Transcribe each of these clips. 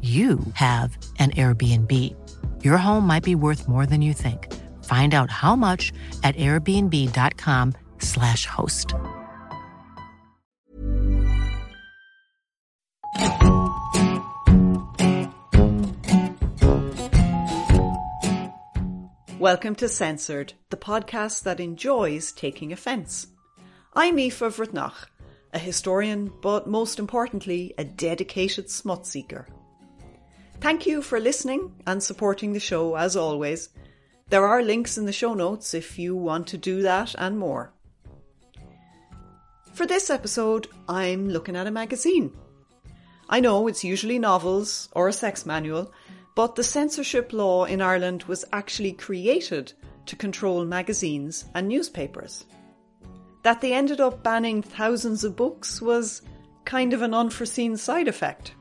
you have an Airbnb. Your home might be worth more than you think. Find out how much at airbnb.com/slash host. Welcome to Censored, the podcast that enjoys taking offence. I'm Aoife Bhreatnach, a historian, but most importantly, a dedicated smut seeker. Thank you for listening and supporting the show as always. There are links in the show notes if you want to do that and more. For this episode, I'm looking at a magazine. I know it's usually novels or a sex manual, but the censorship law in Ireland was actually created to control magazines and newspapers. That they ended up banning thousands of books was kind of an unforeseen side effect.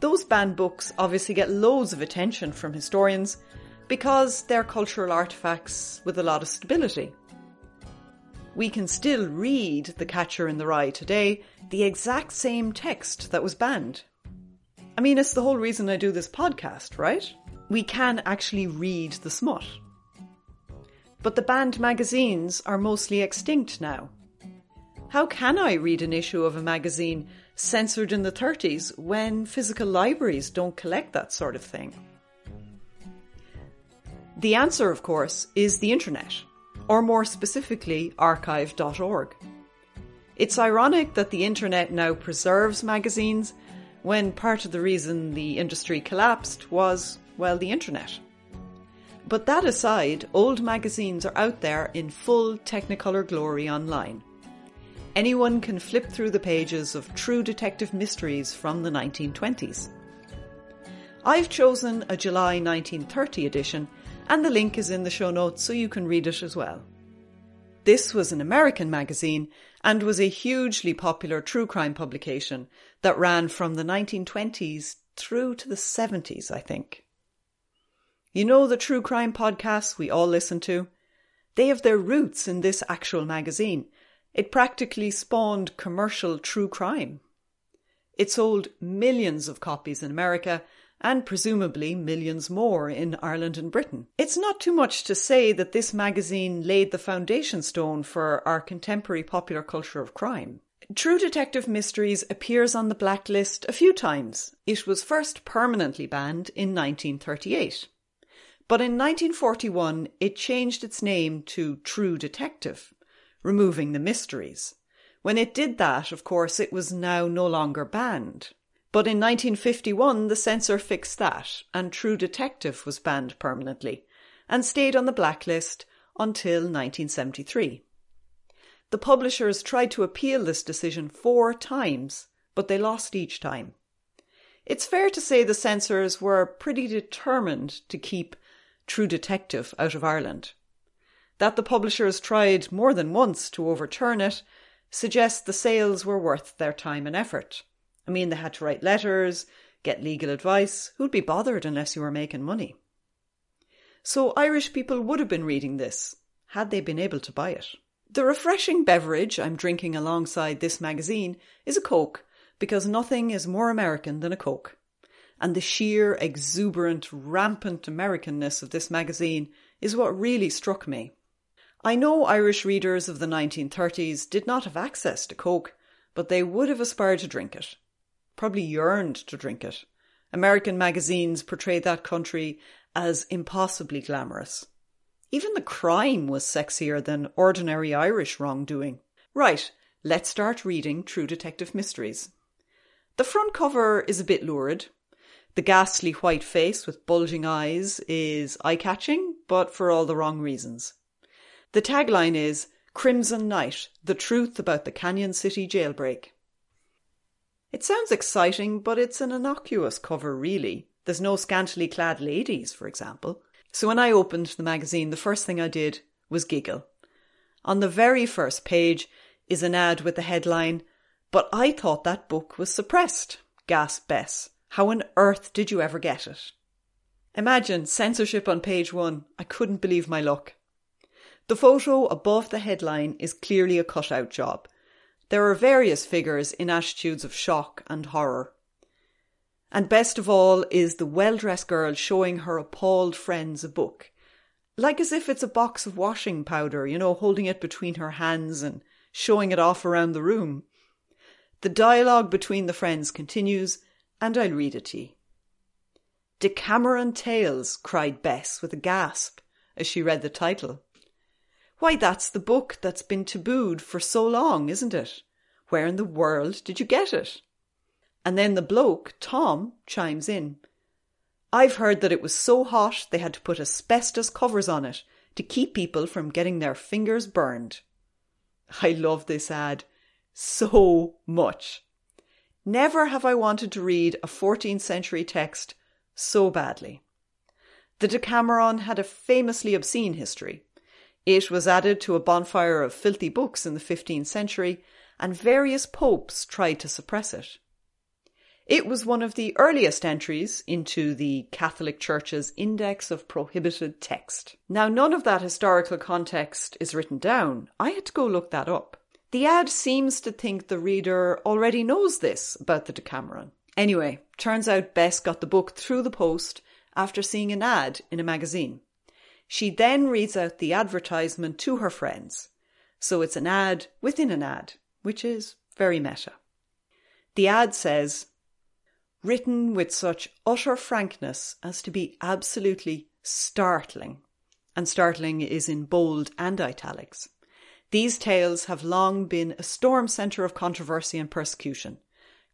Those banned books obviously get loads of attention from historians because they're cultural artefacts with a lot of stability. We can still read The Catcher in the Rye today, the exact same text that was banned. I mean, it's the whole reason I do this podcast, right? We can actually read the smut. But the banned magazines are mostly extinct now. How can I read an issue of a magazine censored in the 30s when physical libraries don't collect that sort of thing? The answer, of course, is the internet, or more specifically, archive.org. It's ironic that the internet now preserves magazines when part of the reason the industry collapsed was, well, the internet. But that aside, old magazines are out there in full Technicolor glory online anyone can flip through the pages of true detective mysteries from the 1920s. I've chosen a July 1930 edition, and the link is in the show notes so you can read it as well. This was an American magazine and was a hugely popular true crime publication that ran from the 1920s through to the 70s, I think. You know the true crime podcasts we all listen to? They have their roots in this actual magazine, it practically spawned commercial true crime. It sold millions of copies in America and presumably millions more in Ireland and Britain. It's not too much to say that this magazine laid the foundation stone for our contemporary popular culture of crime. True Detective Mysteries appears on the blacklist a few times. It was first permanently banned in 1938. But in 1941, it changed its name to True Detective removing the mysteries. When it did that, of course, it was now no longer banned. But in 1951, the censor fixed that, and True Detective was banned permanently, and stayed on the blacklist until 1973. The publishers tried to appeal this decision four times, but they lost each time. It's fair to say the censors were pretty determined to keep True Detective out of Ireland. That the publishers tried more than once to overturn it suggests the sales were worth their time and effort. I mean, they had to write letters, get legal advice. Who'd be bothered unless you were making money? So Irish people would have been reading this had they been able to buy it. The refreshing beverage I'm drinking alongside this magazine is a Coke because nothing is more American than a Coke. And the sheer, exuberant, rampant Americanness of this magazine is what really struck me. I know Irish readers of the 1930s did not have access to Coke, but they would have aspired to drink it. Probably yearned to drink it. American magazines portrayed that country as impossibly glamorous. Even the crime was sexier than ordinary Irish wrongdoing. Right, let's start reading True Detective Mysteries. The front cover is a bit lurid. The ghastly white face with bulging eyes is eye catching, but for all the wrong reasons. The tagline is Crimson Night The Truth About the Cañon City Jailbreak. It sounds exciting, but it's an innocuous cover, really. There's no scantily clad ladies, for example. So when I opened the magazine, the first thing I did was giggle. On the very first page is an ad with the headline, But I thought that book was suppressed, gasped Bess. How on earth did you ever get it? Imagine censorship on page one. I couldn't believe my luck. The photo above the headline is clearly a cutout job. There are various figures in attitudes of shock and horror. And best of all is the well dressed girl showing her appalled friends a book. Like as if it's a box of washing powder, you know, holding it between her hands and showing it off around the room. The dialogue between the friends continues, and I'll read it to you. Decameron Tales, cried Bess with a gasp as she read the title. Why, that's the book that's been tabooed for so long, isn't it? Where in the world did you get it? And then the bloke, Tom, chimes in. I've heard that it was so hot they had to put asbestos covers on it to keep people from getting their fingers burned. I love this ad so much. Never have I wanted to read a 14th century text so badly. The Decameron had a famously obscene history. It was added to a bonfire of filthy books in the 15th century, and various popes tried to suppress it. It was one of the earliest entries into the Catholic Church's Index of Prohibited Text. Now, none of that historical context is written down. I had to go look that up. The ad seems to think the reader already knows this about the Decameron. Anyway, turns out Bess got the book through the post after seeing an ad in a magazine. She then reads out the advertisement to her friends. So it's an ad within an ad, which is very meta. The ad says, written with such utter frankness as to be absolutely startling. And startling is in bold and italics. These tales have long been a storm centre of controversy and persecution.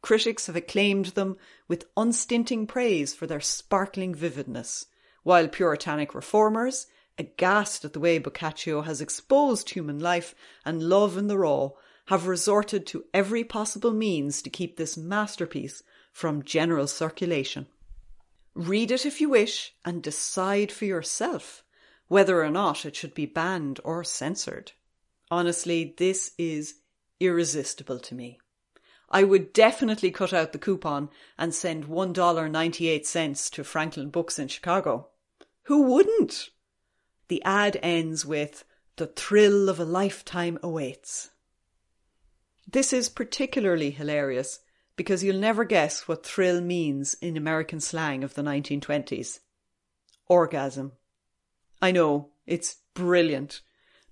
Critics have acclaimed them with unstinting praise for their sparkling vividness, while Puritanic reformers, aghast at the way Boccaccio has exposed human life and love in the raw, have resorted to every possible means to keep this masterpiece from general circulation. Read it if you wish and decide for yourself whether or not it should be banned or censored. Honestly, this is irresistible to me. I would definitely cut out the coupon and send $1.98 to Franklin Books in Chicago. Who wouldn't? The ad ends with, The thrill of a lifetime awaits. This is particularly hilarious because you'll never guess what thrill means in American slang of the 1920s. Orgasm. I know, it's brilliant.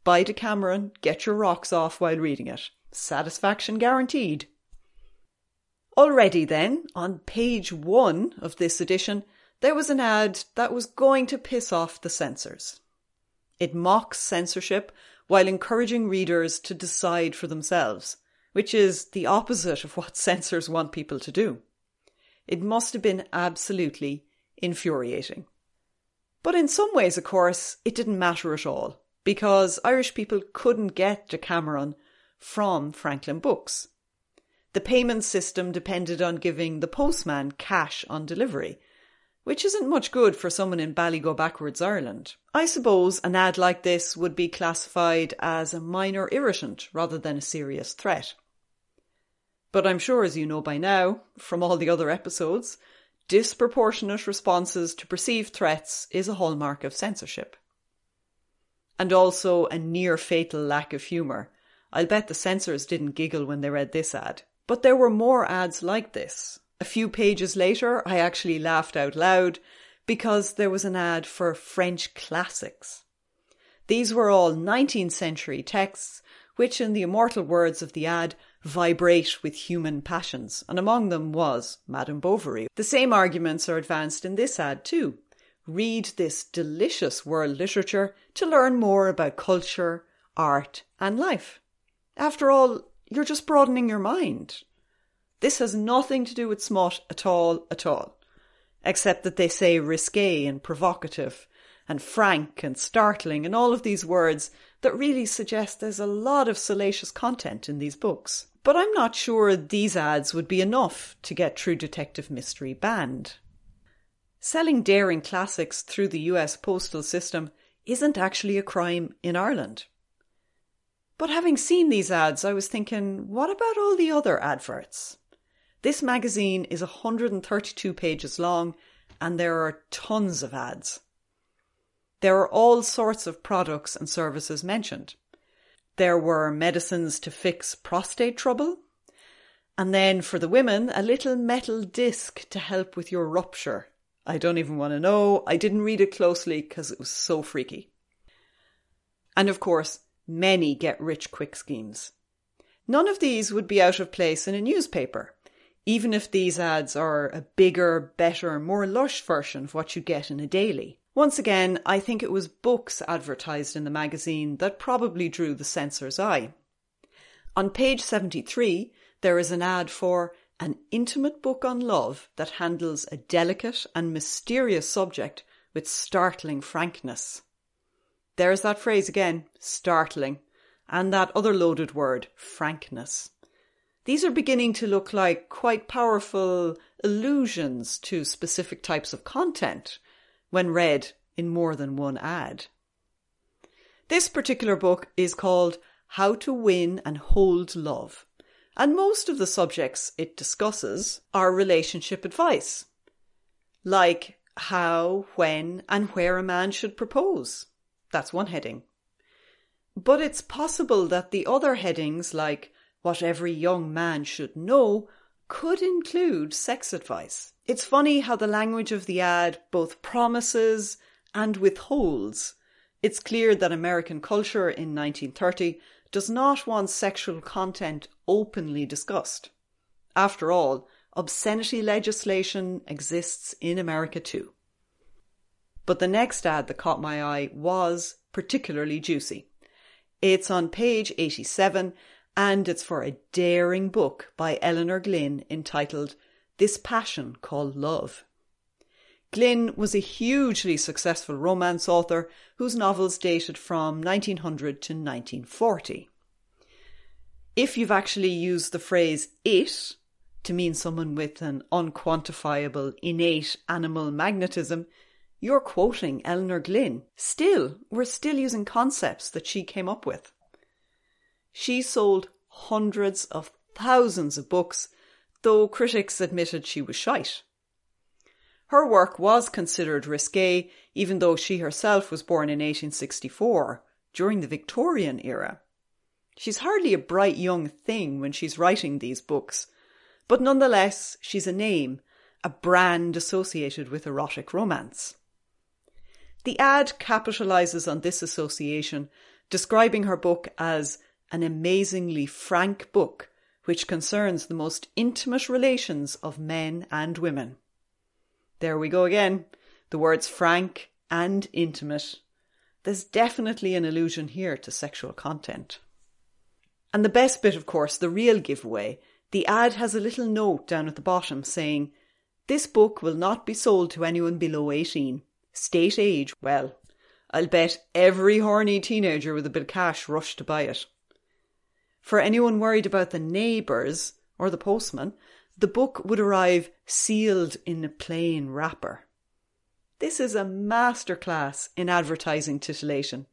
Buy Decameron, get your rocks off while reading it. Satisfaction guaranteed. Already then, on page one of this edition, there was an ad that was going to piss off the censors. It mocks censorship while encouraging readers to decide for themselves, which is the opposite of what censors want people to do. It must have been absolutely infuriating. But in some ways, of course, it didn't matter at all, because Irish people couldn't get Decameron from Franklin Books. The payment system depended on giving the postman cash on delivery, which isn't much good for someone in Ballygo backwards Ireland. I suppose an ad like this would be classified as a minor irritant rather than a serious threat. But I'm sure, as you know by now, from all the other episodes, disproportionate responses to perceived threats is a hallmark of censorship. And also a near fatal lack of humour. I'll bet the censors didn't giggle when they read this ad. But there were more ads like this. A few pages later, I actually laughed out loud because there was an ad for French classics. These were all 19th century texts, which, in the immortal words of the ad, vibrate with human passions, and among them was Madame Bovary. The same arguments are advanced in this ad too. Read this delicious world literature to learn more about culture, art, and life. After all, you're just broadening your mind. This has nothing to do with smut at all, at all, except that they say risque and provocative, and frank and startling, and all of these words that really suggest there's a lot of salacious content in these books. But I'm not sure these ads would be enough to get True Detective Mystery banned. Selling daring classics through the US postal system isn't actually a crime in Ireland. But having seen these ads, I was thinking, what about all the other adverts? This magazine is 132 pages long and there are tons of ads. There are all sorts of products and services mentioned. There were medicines to fix prostate trouble, and then for the women, a little metal disc to help with your rupture. I don't even want to know. I didn't read it closely because it was so freaky. And of course, many get rich quick schemes. None of these would be out of place in a newspaper, even if these ads are a bigger, better, more lush version of what you get in a daily. Once again, I think it was books advertised in the magazine that probably drew the censor's eye. On page 73, there is an ad for an intimate book on love that handles a delicate and mysterious subject with startling frankness. There's that phrase again, startling, and that other loaded word, frankness. These are beginning to look like quite powerful allusions to specific types of content when read in more than one ad. This particular book is called How to Win and Hold Love, and most of the subjects it discusses are relationship advice, like how, when, and where a man should propose. That's one heading. But it's possible that the other headings, like what every young man should know, could include sex advice. It's funny how the language of the ad both promises and withholds. It's clear that American culture in 1930 does not want sexual content openly discussed. After all, obscenity legislation exists in America too. But the next ad that caught my eye was particularly juicy. It's on page 87 and it's for a daring book by Eleanor Glyn entitled this passion called love. Glyn was a hugely successful romance author whose novels dated from 1900 to 1940. If you've actually used the phrase it to mean someone with an unquantifiable innate animal magnetism, you're quoting Eleanor Glyn. Still, we're still using concepts that she came up with. She sold hundreds of thousands of books though critics admitted she was shite. Her work was considered risque, even though she herself was born in 1864, during the Victorian era. She's hardly a bright young thing when she's writing these books, but nonetheless, she's a name, a brand associated with erotic romance. The ad capitalizes on this association, describing her book as an amazingly frank book which concerns the most intimate relations of men and women. There we go again, the words frank and intimate. There's definitely an allusion here to sexual content. And the best bit, of course, the real giveaway, the ad has a little note down at the bottom saying, This book will not be sold to anyone below 18. State age, well, I'll bet every horny teenager with a bit of cash rushed to buy it. For anyone worried about the neighbours or the postman, the book would arrive sealed in a plain wrapper. This is a masterclass in advertising titillation.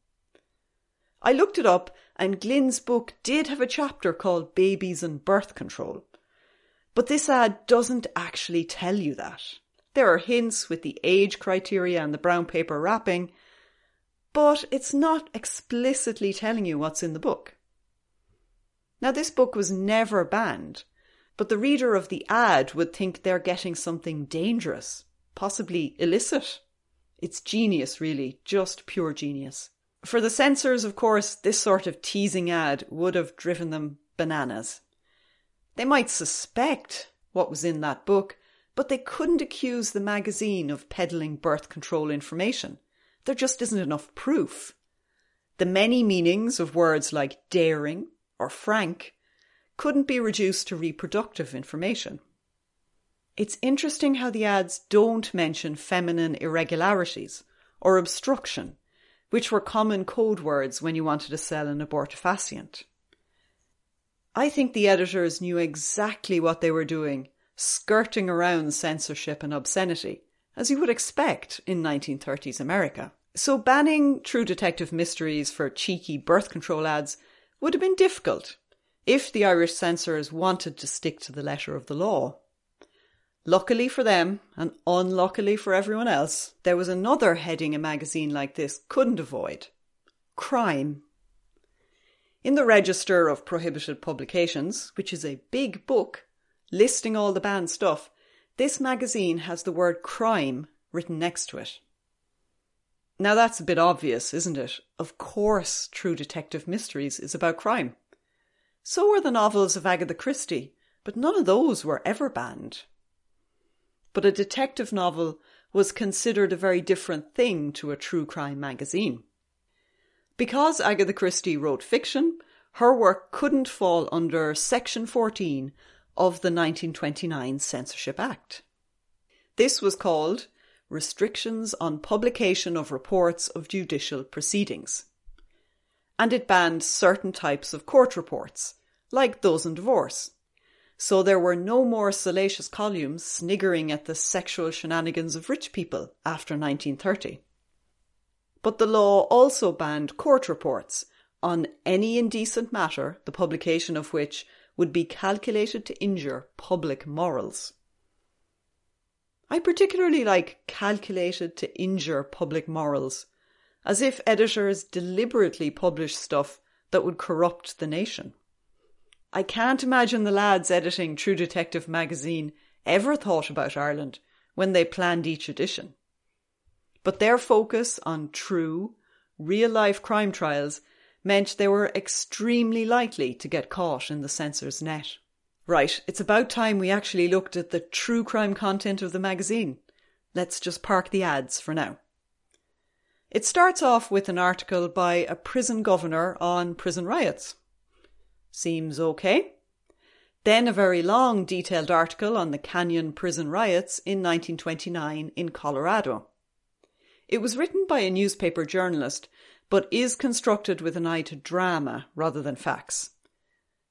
I looked it up, and Glyn's book did have a chapter called Babies and Birth Control. But this ad doesn't actually tell you that. There are hints with the age criteria and the brown paper wrapping, but it's not explicitly telling you what's in the book. Now, this book was never banned, but the reader of the ad would think they're getting something dangerous, possibly illicit. It's genius, really, just pure genius. For the censors, of course, this sort of teasing ad would have driven them bananas. They might suspect what was in that book, but they couldn't accuse the magazine of peddling birth control information. There just isn't enough proof. The many meanings of words like daring or frank couldn't be reduced to reproductive information. It's interesting how the ads don't mention feminine irregularities or obstruction, which were common code words when you wanted to sell an abortifacient. I think the editors knew exactly what they were doing, skirting around censorship and obscenity, as you would expect in 1930s America. So banning True Detective Mysteries for cheeky birth control ads would have been difficult if the Irish censors wanted to stick to the letter of the law. Luckily for them, and unluckily for everyone else, there was another heading a magazine like this couldn't avoid crime. In the Register of Prohibited Publications, which is a big book listing all the banned stuff, this magazine has the word crime written next to it. Now that's a bit obvious, isn't it? Of course, True Detective Mysteries is about crime. So were the novels of Agatha Christie, but none of those were ever banned but a detective novel was considered a very different thing to a true crime magazine. Because Agatha Christie wrote fiction, her work couldn't fall under Section 14 of the 1929 Censorship Act. This was called Restrictions on Publication of Reports of Judicial Proceedings. And it banned certain types of court reports, like those in divorce, so there were no more salacious columns sniggering at the sexual shenanigans of rich people after 1930. But the law also banned court reports on any indecent matter, the publication of which would be calculated to injure public morals. I particularly like calculated to injure public morals, as if editors deliberately publish stuff that would corrupt the nation. I can't imagine the lads editing True Detective magazine ever thought about Ireland when they planned each edition. But their focus on true, real life crime trials meant they were extremely likely to get caught in the censor's net. Right, it's about time we actually looked at the true crime content of the magazine. Let's just park the ads for now. It starts off with an article by a prison governor on prison riots. Seems okay. Then a very long, detailed article on the Canyon prison riots in 1929 in Colorado. It was written by a newspaper journalist, but is constructed with an eye to drama rather than facts.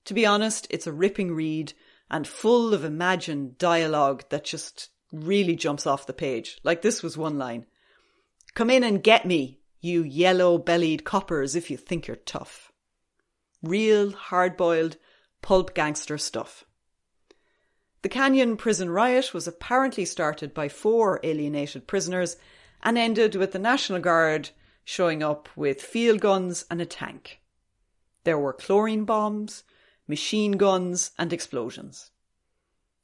To be honest, it's a ripping read and full of imagined dialogue that just really jumps off the page. Like this was one line Come in and get me, you yellow bellied coppers, if you think you're tough. Real, hard boiled, pulp gangster stuff. The Canyon prison riot was apparently started by four alienated prisoners and ended with the National Guard showing up with field guns and a tank. There were chlorine bombs, machine guns, and explosions.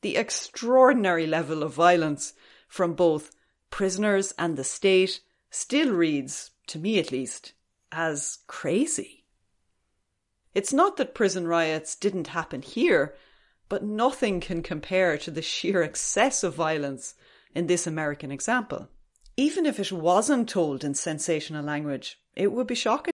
The extraordinary level of violence from both prisoners and the state still reads, to me at least, as crazy. It's not that prison riots didn't happen here, but nothing can compare to the sheer excess of violence in this American example. Even if it wasn't told in sensational language, it would be shocking.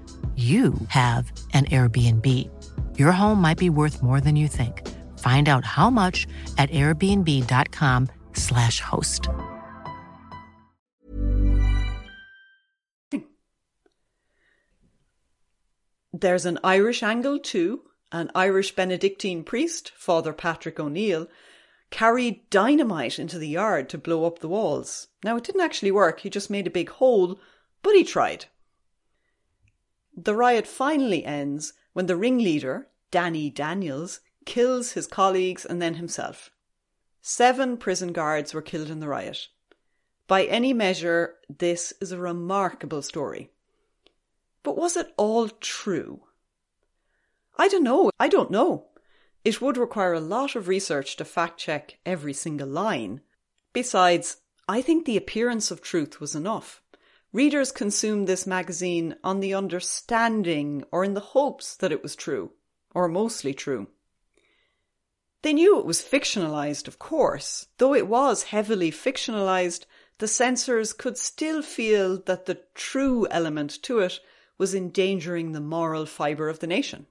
you have an Airbnb. Your home might be worth more than you think. Find out how much at airbnb.com/slash host. There's an Irish angle too. An Irish Benedictine priest, Father Patrick O'Neill, carried dynamite into the yard to blow up the walls. Now, it didn't actually work, he just made a big hole, but he tried. The riot finally ends when the ringleader, Danny Daniels, kills his colleagues and then himself. Seven prison guards were killed in the riot. By any measure, this is a remarkable story. But was it all true? I don't know. I don't know. It would require a lot of research to fact check every single line. Besides, I think the appearance of truth was enough. Readers consumed this magazine on the understanding or in the hopes that it was true, or mostly true. They knew it was fictionalized, of course. Though it was heavily fictionalized, the censors could still feel that the true element to it was endangering the moral fibre of the nation.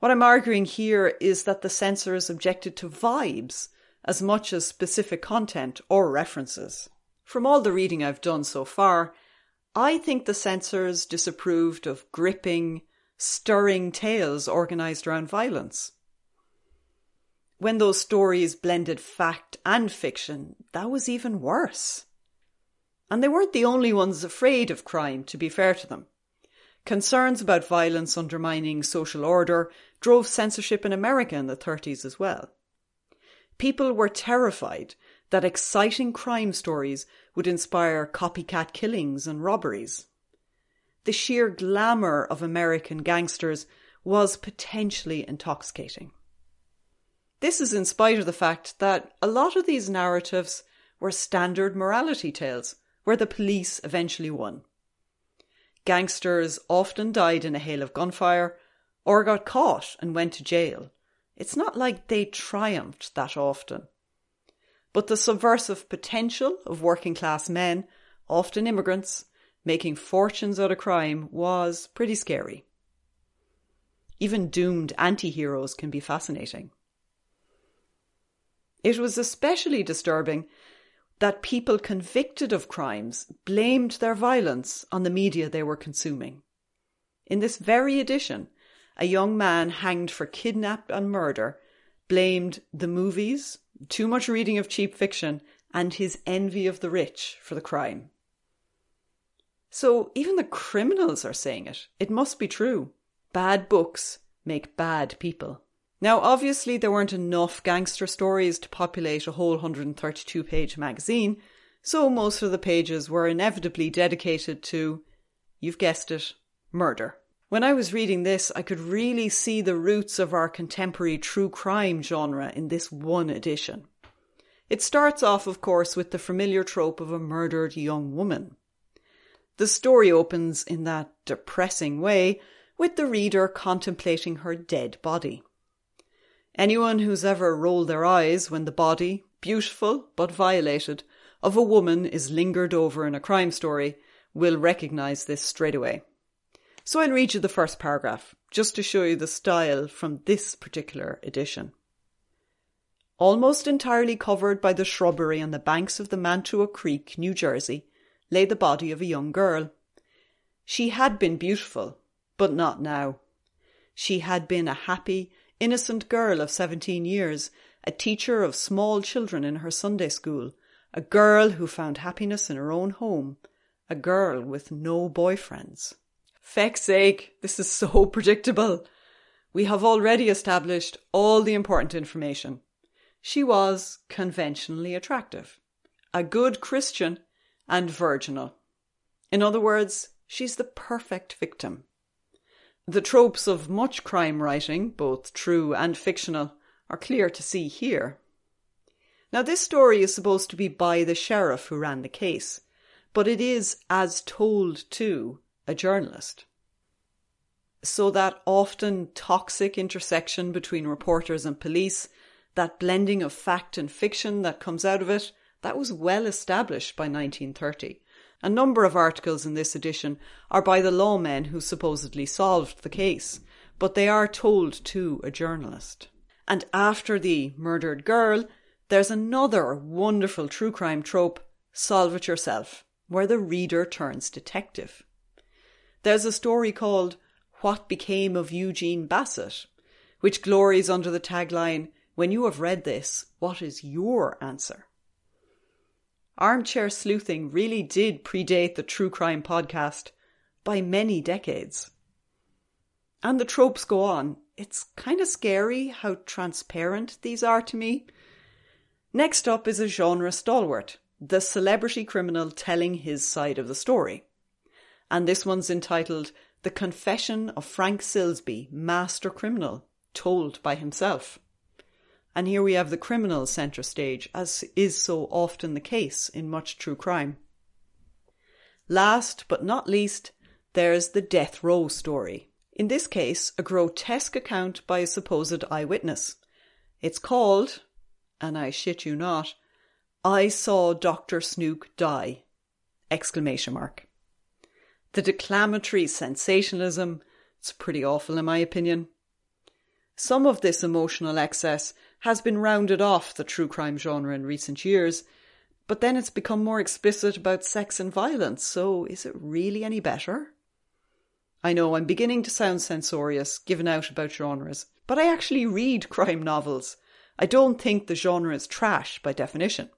What I'm arguing here is that the censors objected to vibes as much as specific content or references. From all the reading I've done so far, I think the censors disapproved of gripping, stirring tales organised around violence. When those stories blended fact and fiction, that was even worse. And they weren't the only ones afraid of crime, to be fair to them. Concerns about violence undermining social order drove censorship in America in the 30s as well. People were terrified that exciting crime stories would inspire copycat killings and robberies. The sheer glamour of American gangsters was potentially intoxicating. This is in spite of the fact that a lot of these narratives were standard morality tales where the police eventually won. Gangsters often died in a hail of gunfire or got caught and went to jail. It's not like they triumphed that often. But the subversive potential of working class men, often immigrants, making fortunes out of crime was pretty scary. Even doomed anti heroes can be fascinating. It was especially disturbing that people convicted of crimes blamed their violence on the media they were consuming. In this very edition, a young man hanged for kidnap and murder blamed the movies, too much reading of cheap fiction, and his envy of the rich for the crime. So even the criminals are saying it. It must be true. Bad books make bad people. Now, obviously, there weren't enough gangster stories to populate a whole 132 page magazine, so most of the pages were inevitably dedicated to, you've guessed it, murder. When I was reading this, I could really see the roots of our contemporary true crime genre in this one edition. It starts off, of course, with the familiar trope of a murdered young woman. The story opens in that depressing way with the reader contemplating her dead body. Anyone who's ever rolled their eyes when the body, beautiful but violated, of a woman is lingered over in a crime story will recognise this straight away. So I'll read you the first paragraph, just to show you the style from this particular edition. Almost entirely covered by the shrubbery on the banks of the Mantua Creek, New Jersey, lay the body of a young girl. She had been beautiful, but not now. She had been a happy, innocent girl of 17 years, a teacher of small children in her Sunday school, a girl who found happiness in her own home, a girl with no boyfriends. Feck's sake, this is so predictable. We have already established all the important information. She was conventionally attractive, a good Christian, and virginal. In other words, she's the perfect victim. The tropes of much crime writing, both true and fictional, are clear to see here. Now, this story is supposed to be by the sheriff who ran the case, but it is, as told to, a journalist. So, that often toxic intersection between reporters and police, that blending of fact and fiction that comes out of it, that was well established by 1930. A number of articles in this edition are by the lawmen who supposedly solved the case, but they are told to a journalist. And after the murdered girl, there's another wonderful true crime trope solve it yourself, where the reader turns detective. There's a story called What Became of Eugene Bassett, which glories under the tagline When you have read this, what is your answer? Armchair sleuthing really did predate the true crime podcast by many decades. And the tropes go on. It's kind of scary how transparent these are to me. Next up is a genre stalwart, the celebrity criminal telling his side of the story. And this one's entitled The Confession of Frank Silsby, Master Criminal, told by himself. And here we have the criminal centre stage, as is so often the case in much true crime. Last but not least, there's the death row story. In this case, a grotesque account by a supposed eyewitness. It's called, and I shit you not, I saw Dr. Snook die! Exclamation mark. The declamatory sensationalism, it's pretty awful in my opinion. Some of this emotional excess has been rounded off the true crime genre in recent years, but then it's become more explicit about sex and violence, so is it really any better? I know I'm beginning to sound censorious, given out about genres, but I actually read crime novels. I don't think the genre is trash by definition.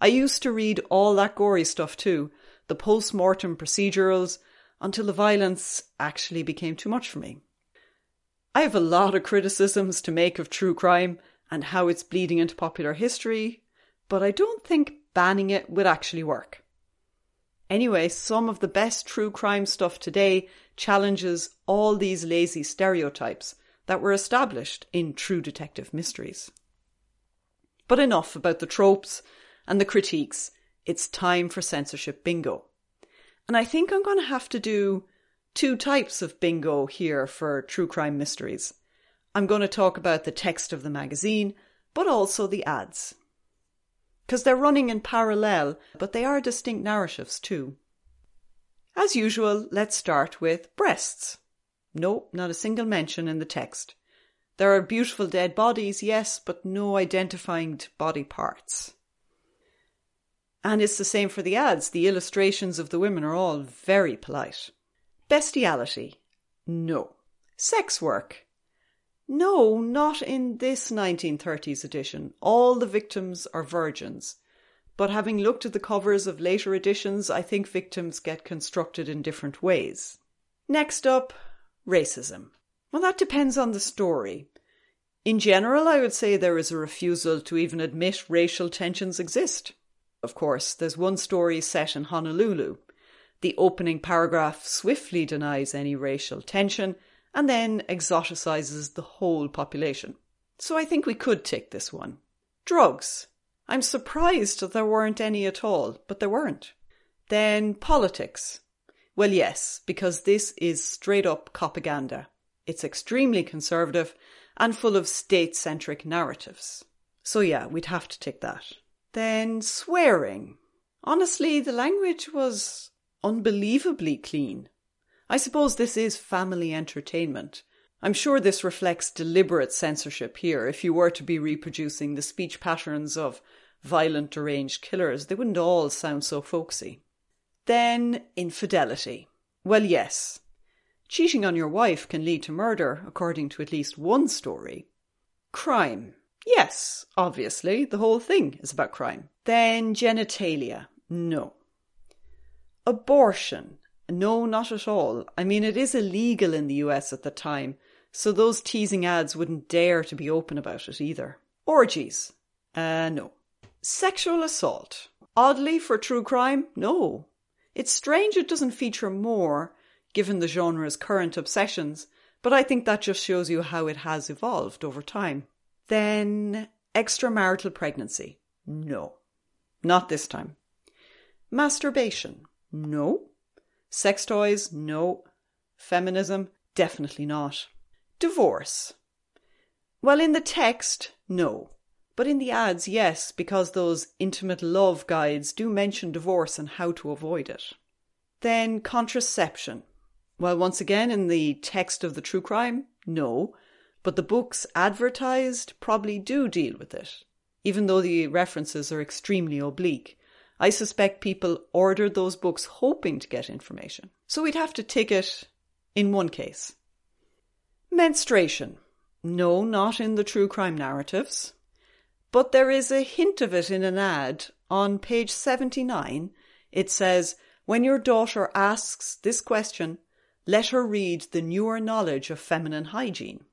I used to read all that gory stuff too, the post mortem procedurals, until the violence actually became too much for me. I have a lot of criticisms to make of true crime and how it's bleeding into popular history, but I don't think banning it would actually work. Anyway, some of the best true crime stuff today challenges all these lazy stereotypes that were established in true detective mysteries. But enough about the tropes and the critiques. It's time for censorship bingo. And I think I'm going to have to do two types of bingo here for true crime mysteries. I'm going to talk about the text of the magazine, but also the ads. Because they're running in parallel, but they are distinct narratives too. As usual, let's start with breasts. No, not a single mention in the text. There are beautiful dead bodies, yes, but no identifying body parts. And it's the same for the ads. The illustrations of the women are all very polite. Bestiality? No. Sex work? No, not in this 1930s edition. All the victims are virgins. But having looked at the covers of later editions, I think victims get constructed in different ways. Next up, racism. Well, that depends on the story. In general, I would say there is a refusal to even admit racial tensions exist. Of course, there's one story set in Honolulu, the opening paragraph swiftly denies any racial tension and then exoticizes the whole population. So I think we could take this one. Drugs. I'm surprised that there weren't any at all, but there weren't. Then politics. Well, yes, because this is straight up propaganda. It's extremely conservative and full of state centric narratives. So, yeah, we'd have to take that. Then swearing. Honestly, the language was unbelievably clean. I suppose this is family entertainment. I'm sure this reflects deliberate censorship here. If you were to be reproducing the speech patterns of violent, deranged killers, they wouldn't all sound so folksy. Then, infidelity. Well, yes. Cheating on your wife can lead to murder, according to at least one story. Crime. Yes, obviously, the whole thing is about crime. Then, genitalia. No. Abortion. No, not at all. I mean, it is illegal in the US at the time, so those teasing ads wouldn't dare to be open about it either. Orgies. Uh, no. Sexual assault. Oddly, for true crime, no. It's strange it doesn't feature more, given the genre's current obsessions, but I think that just shows you how it has evolved over time. Then, extramarital pregnancy. No. Not this time. Masturbation. No. Sex toys? No. Feminism? Definitely not. Divorce? Well, in the text, no. But in the ads, yes, because those intimate love guides do mention divorce and how to avoid it. Then contraception. Well, once again, in the text of the true crime, no. But the books advertised probably do deal with it, even though the references are extremely oblique. I suspect people ordered those books hoping to get information. So we'd have to take it in one case. Menstruation. No, not in the true crime narratives. But there is a hint of it in an ad on page 79. It says, When your daughter asks this question, let her read the newer knowledge of feminine hygiene.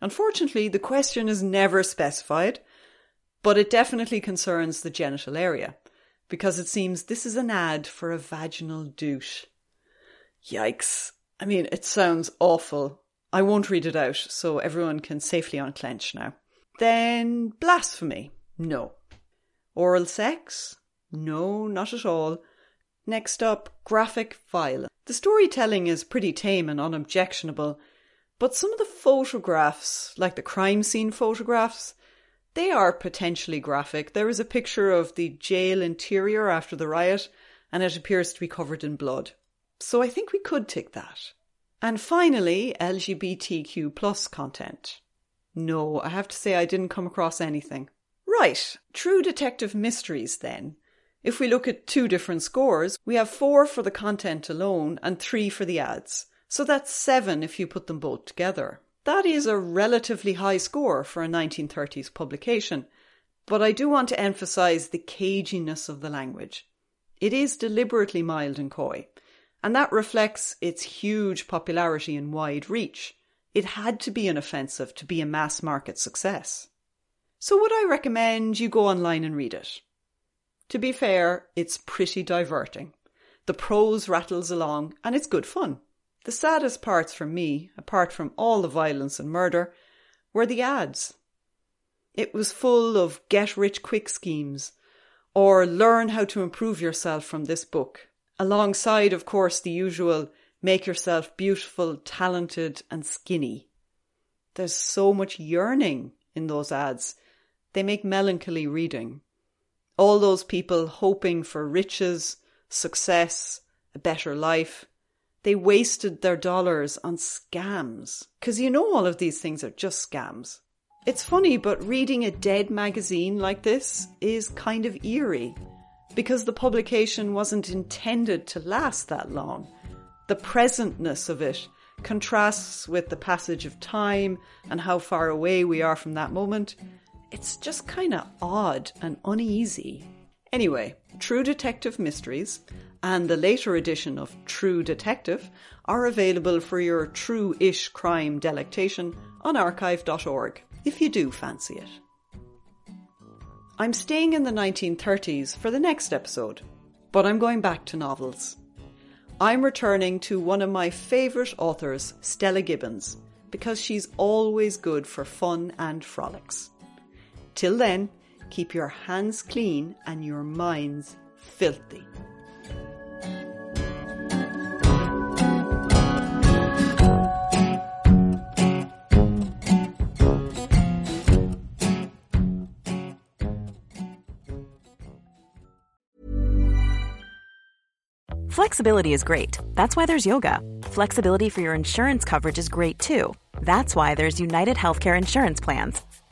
Unfortunately, the question is never specified, but it definitely concerns the genital area because it seems this is an ad for a vaginal douche. Yikes. I mean, it sounds awful. I won't read it out so everyone can safely unclench now. Then blasphemy. No. Oral sex? No, not at all. Next up, graphic violence. The storytelling is pretty tame and unobjectionable, but some of the photographs, like the crime scene photographs, they are potentially graphic. There is a picture of the jail interior after the riot, and it appears to be covered in blood. So I think we could tick that. And finally, LGBTQ plus content. No, I have to say I didn't come across anything. Right, true detective mysteries then. If we look at two different scores, we have four for the content alone and three for the ads. So that's seven if you put them both together. That is a relatively high score for a 1930s publication, but I do want to emphasise the caginess of the language. It is deliberately mild and coy, and that reflects its huge popularity and wide reach. It had to be an offensive to be a mass market success. So would I recommend you go online and read it? To be fair, it's pretty diverting. The prose rattles along and it's good fun. The saddest parts for me, apart from all the violence and murder, were the ads. It was full of get rich quick schemes or learn how to improve yourself from this book, alongside, of course, the usual make yourself beautiful, talented, and skinny. There's so much yearning in those ads. They make melancholy reading. All those people hoping for riches, success, a better life, they wasted their dollars on scams. Because you know all of these things are just scams. It's funny, but reading a dead magazine like this is kind of eerie because the publication wasn't intended to last that long. The presentness of it contrasts with the passage of time and how far away we are from that moment. It's just kind of odd and uneasy. Anyway, True Detective Mysteries and the later edition of True Detective are available for your true ish crime delectation on archive.org if you do fancy it. I'm staying in the 1930s for the next episode, but I'm going back to novels. I'm returning to one of my favourite authors, Stella Gibbons, because she's always good for fun and frolics. Till then, keep your hands clean and your minds filthy. Flexibility is great. That's why there's yoga. Flexibility for your insurance coverage is great too. That's why there's United Healthcare Insurance Plans.